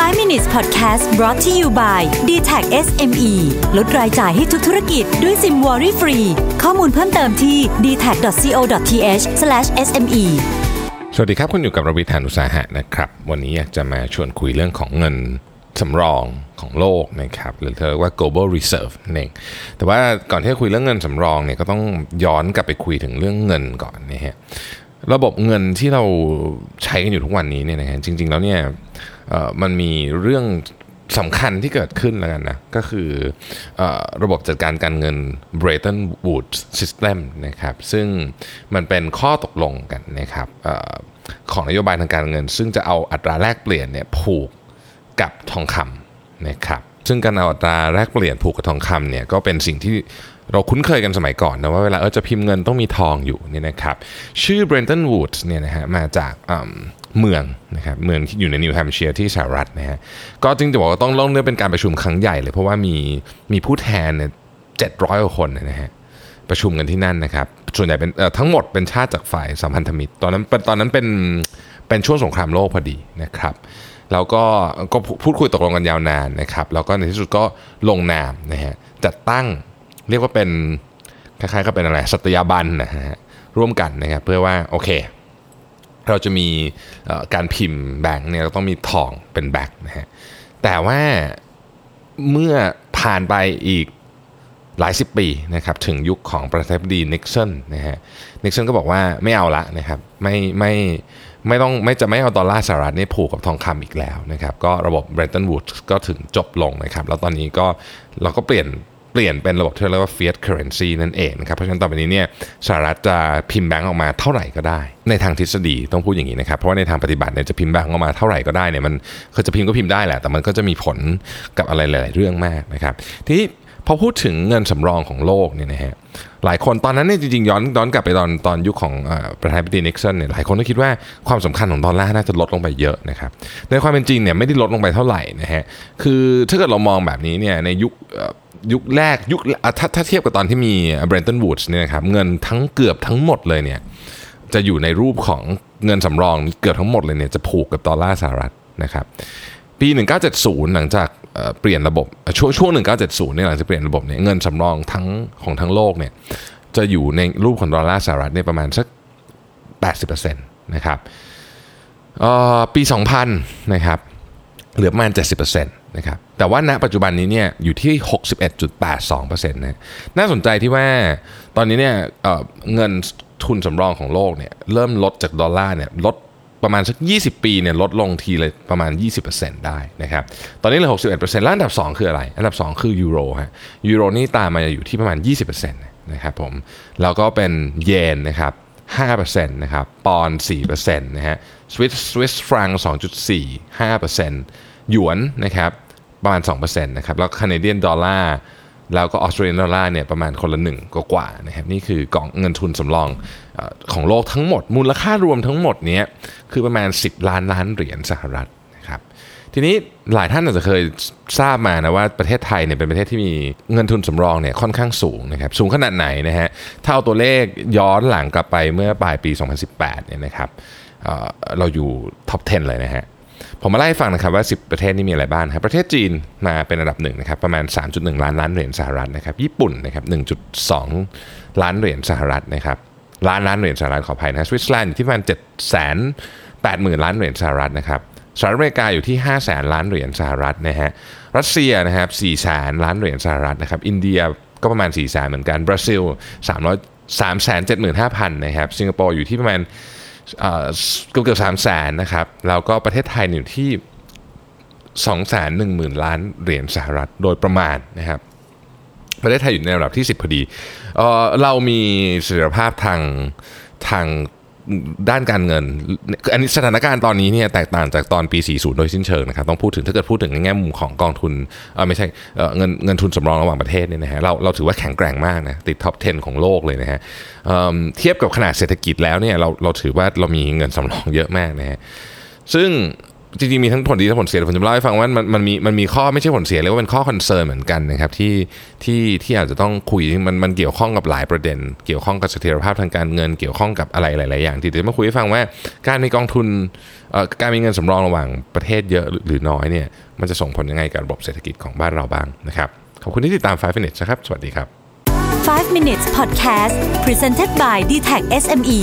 5 minutes podcast brought to you by d t a c SME ลดรายจ่ายให้ทุกธุรกิจด้วยซิมวอรี่ฟรี ข้อมูลเพิ่มเติมที่ d t a c c o t h s m e สวัสดีครับ คุณอยู่กับรวิทานอุตสาหะนะครับ วันนี้อยากจะมาชวนคุยเรื่องของเงินสำรองของโลกนะครับหรือเรียกว่า global reserve นั่นเองแต่ว่าก่อนที่จะคุยเรื่องเงินสำรองเนี่ยก็ต้องย้อนกลับไปคุยถึงเรื่องเงินก่อนนะฮะ ระบบเงินที่เราใช้กันอยู่ทุกวันนี้เนี่ยนะฮะจริง ๆ แล้วเนี่ยมันมีเรื่องสำคัญที่เกิดขึ้นแล้วกันนะ ก็คืออระบบจัดการการเงิน Bretton Woods System นะครับ ซึ่งมันเป็นข้อตกลงกันนะครับอของนโยบายทางการเงิน ซึ่งจะเอาอัตราแลกเปลี่ยนเนี่ยผูกกับทองคำนะครับ ซึ่งการเอาอัตราแลกเปลี่ยนผูกกับทองคำเนี่ยก็เป็นสิ่งที่เราคุ้นเคยกันสมัยก่อนนะว่าเวลาเออจะพิมพ์เงินต้องมีทองอยู่เนี่ยนะครับชื่อ Bretton Woods เนี่ยนะฮะมาจากอืมเมืองนะครับเมืองที่อยู่ในนิวแฮมป์เชียร์ที่สหรัฐนะฮะก็จริงจะบอกว่าต้องล่องเรื่อเป็นการประชุมครั้งใหญ่เลย เพราะว่ามีมีผู้แทนเนี่ยเจ็ดร้อยกว่าคนนะฮะประชุมกันที่นั่นนะครับ ส่วนใหญ่เป็นเอ่อทั้งหมดเป็นชาติจากฝ่ายสัมพันธมิตร ตอนนั้นเป็นตอนนั้นเป็นเป็นช่วงสงครามโลกพอดีนะครับ แล้วก็ก็พูดคุยตกลงกันยาวนานนะครับ แล้วก็ในที่สุดก็ลงนามนะฮะจัดตั้งเรียกว่าเป็นคล้ายๆก็เป็นอะไรสัตยาบันนะฮะร่วมกันนะครับเพื่อว่าโอเค เราจะมีการพิมพ์แบงค์เนี่ยเราต้องมีทองเป็นแบงค์นะฮะแต่ว่าเมื่อผ่านไปอีกหลายสิบปีนะครับถึงยุคของประธานาธิบดีนิกสันนะฮะนิกสันก็บอกว่าไม่เอาละนะครับไม่ไม่ไไม่ต้องไม่จะไม่เอาดอลลาร์สหรัฐนี่ผูกกับทองคำอีกแล้วนะครับก็ระบบ Bretton Woods ก็ถึงจบลงนะครับ แล้วตอนนี้ก็เราก็เปลี่ยนเปลี่ยนเป็นระบบที่เรียกว่า fiat currency นั่นเองนะครับ เพราะฉะนั้นต่อไปนี้เนี่ยสหรัฐจะพิมพ์แบงก์ออกมาเท่าไหร่ก็ได้ ในทางทฤษฎีต้องพูดอย่างนี้นะครับ เพราะว่าในทางปฏิบัติเนี่ยจะพิมพ์แบงก์ออกมาเท่าไหร่ก็ได้เนี่ยมันคือจะพิมพ์ก็พิมพ์ได้แหละ แต่มันก็จะมีผลกับอะไรหลายๆเรื่องมากนะครับ ทีนี้ พอพูดถึงเงินสำรองของโลกเนี่ยนะฮะหลายคนตอนนั้นเนี่ยจริงๆย้อนย้อนกลับไปตอนตอนยุคของอประธานาธิบดีนิกสันเนี่ยหลายคนก็คิดว่าความสำคัญของดอลลาร์น่าจะลดลงไปเยอะนะครับในความเป็นจริงเนี่ยไม่ได้ลดลงไปเท่าไหร่นะฮะคือถ้าเกิดเรามองแบบนี้เนี่ยในยุคยุคแรกยุคถ้าถ้าเทียบกับตอนที่มีเบรนตันวูดส์เนี่ยนะครับเงินทั้งเกือบทั้งหมดเลยเนี่ยจะอยู่ในรูปของเงินสำรองเกือบทั้งหมดเลยเนี่ยจะผูกกับดอลลาร์สหรัฐนะครับ ปี 1970 หลังจากเปลี่ยนระบบช่วงช่วง 1970เนี่ยหลังจากเปลี่ยนระบบเนี่ยเงินสำรองทั้งของทั้งโลกเนี่ยจะอยู่ในรูปของดอลลาร์สหรัฐเนี่ยประมาณสัก 80%นะครับปี 2000 นะครับเหลือประมาณ 70%นะครับแต่ว่าณปัจจุบันนี้เนี่ยอยู่ที่ 61.82%นะน่าสนใจที่ว่าตอนนี้เนี่ยเเงินทุนสำรองของโลกเนี่ยเริ่มลดจากดอลลาร์เนี่ยลด ประมาณสัก 20 ปีเนี่ยลดลงทีเลยประมาณ 20%ได้นะครับ ตอนนี้เหลือ 61%แล้วอันดับ 2 คืออะไร อันดับ 2 คือยูโรฮะ ยูโรนี่ตามมาอยู่ที่ประมาณ 20%นะครับผม แล้วก็เป็นเยนนะครับ5%นะครับ ปอนด์4%นะฮะ สวิสสวิสฟรังก์2.4 5%หยวนนะครับประมาณ2%นะครับ แล้ว Canadian dollar แล้วก็ Australian dollar เนี่ยประมาณคนละหนึ่งกว่าๆนะครับนี่คือกองเงินทุนสำรองอของโลกทั้งหมด มูลค่ารวมทั้งหมดเนี้ยคือประมาณ 10 ล้านล้านเหรียญสหรัฐนะครับทีนี้หลายท่านอาจจะเคยทราบมานะว่าประเทศไทยเนี่ยเป็นประเทศที่มีเงินทุนสำรองเนี่ยค่อนข้างสูงนะครับสูงขนาดไหนนะฮะถ้าเอาตัวเลขย้อนหลังกลับไปเมื่อปลายปี 2018เนี่ยนะครับเอ่อเราอยู่ท็อป 10 เลยนะฮะ ผมมาไล่ฟังนะครับว่า 10 ประเทศนี้มีอะไรบ้างครับประเทศจีนมาเป็นอันดับหนึ่งนะครับประมาณ 3.1 ล้านล้านเหรียญสหรัฐนะครับญี่ปุ่นนะครับ1.2 ล้านเหรียญสหรัฐนะครับล้านล้านเหรียญสหรัฐขออภัยนะสวิตเซอร์แลนด์อยู่ที่ประมาณ7แสน8หมื่นล้านเหรียญสหรัฐนะครับสหรัฐอเมริกาอยู่ที่ 5 0 0แสนล้านเหรียญสหรัฐนะฮะรัสเซียนะครับ4แสนล้านเหรียญสหรัฐนะครับอินเดียก็ประมาณ4แสนเหมือนกันบราซิล300 375,000นะครับสิงคโปร์อยู่ที่ประมาณ เกือบเกือบสามแสนนะครับ แล้วก็ประเทศไทยอยู่ที่2องแสนหนึ่งหมื่นล้านเหรียญสหรัฐโดยประมาณนะครับประเทศไทยอยู่ในระดับที่ 10 พอดีเออเรามีเสถียรภาพทางทาง ด้านการเงินอันนี้สถานการณ์ตอนนี้เนี่ยแตกต่างจากตอนปี 40 โดยสิ้นเชิงนะครับต้องพูดถึงถ้าเกิดพูดถึงในแง่มุมของกองทุนเออไม่ใช่เออเงินเงินทุนสำรองระหว่างประเทศเนี่ยนะฮะเราเราถือว่าแข็งแกร่งมากนะติด top 10 ของโลกเลยนะฮะเเทียบกับขนาดเศรษฐกิจแล้วเนี่ยเราเราถือว่าเรามีเงินสำรองเยอะมากนะฮะซึ่ง จริงๆมีทั้งผลดีและผลเสียผมจะเล่าให้ฟังว่ามันมันมีมันมีข้อไม่ใช่ผลเสียเรียกว่าเป็นข้อ concern เหมือนกันนะครับที่ที่ที่อาจจะต้องคุยมันมันเกี่ยวข้องกับหลายประเด็น เกี่ยวข้องกับเสถียรภาพทางการเงินเกี่ยวข้องกับอะไรหลาย ๆ อย่างที่เดี๋ยวมาคุยให้ฟังว่าการมีกองทุนการมีเงินสำรองระหว่างประเทศเยอะหรือน้อยเนี่ยมันจะส่งผลยังไงกับระบบเศรษฐกิจของบ้านเราบ้างนะครับขอบคุณที่ติดตาม 5 minutes นะครับสวัสดีครับ 5 minutes podcast presented by d t e c h SME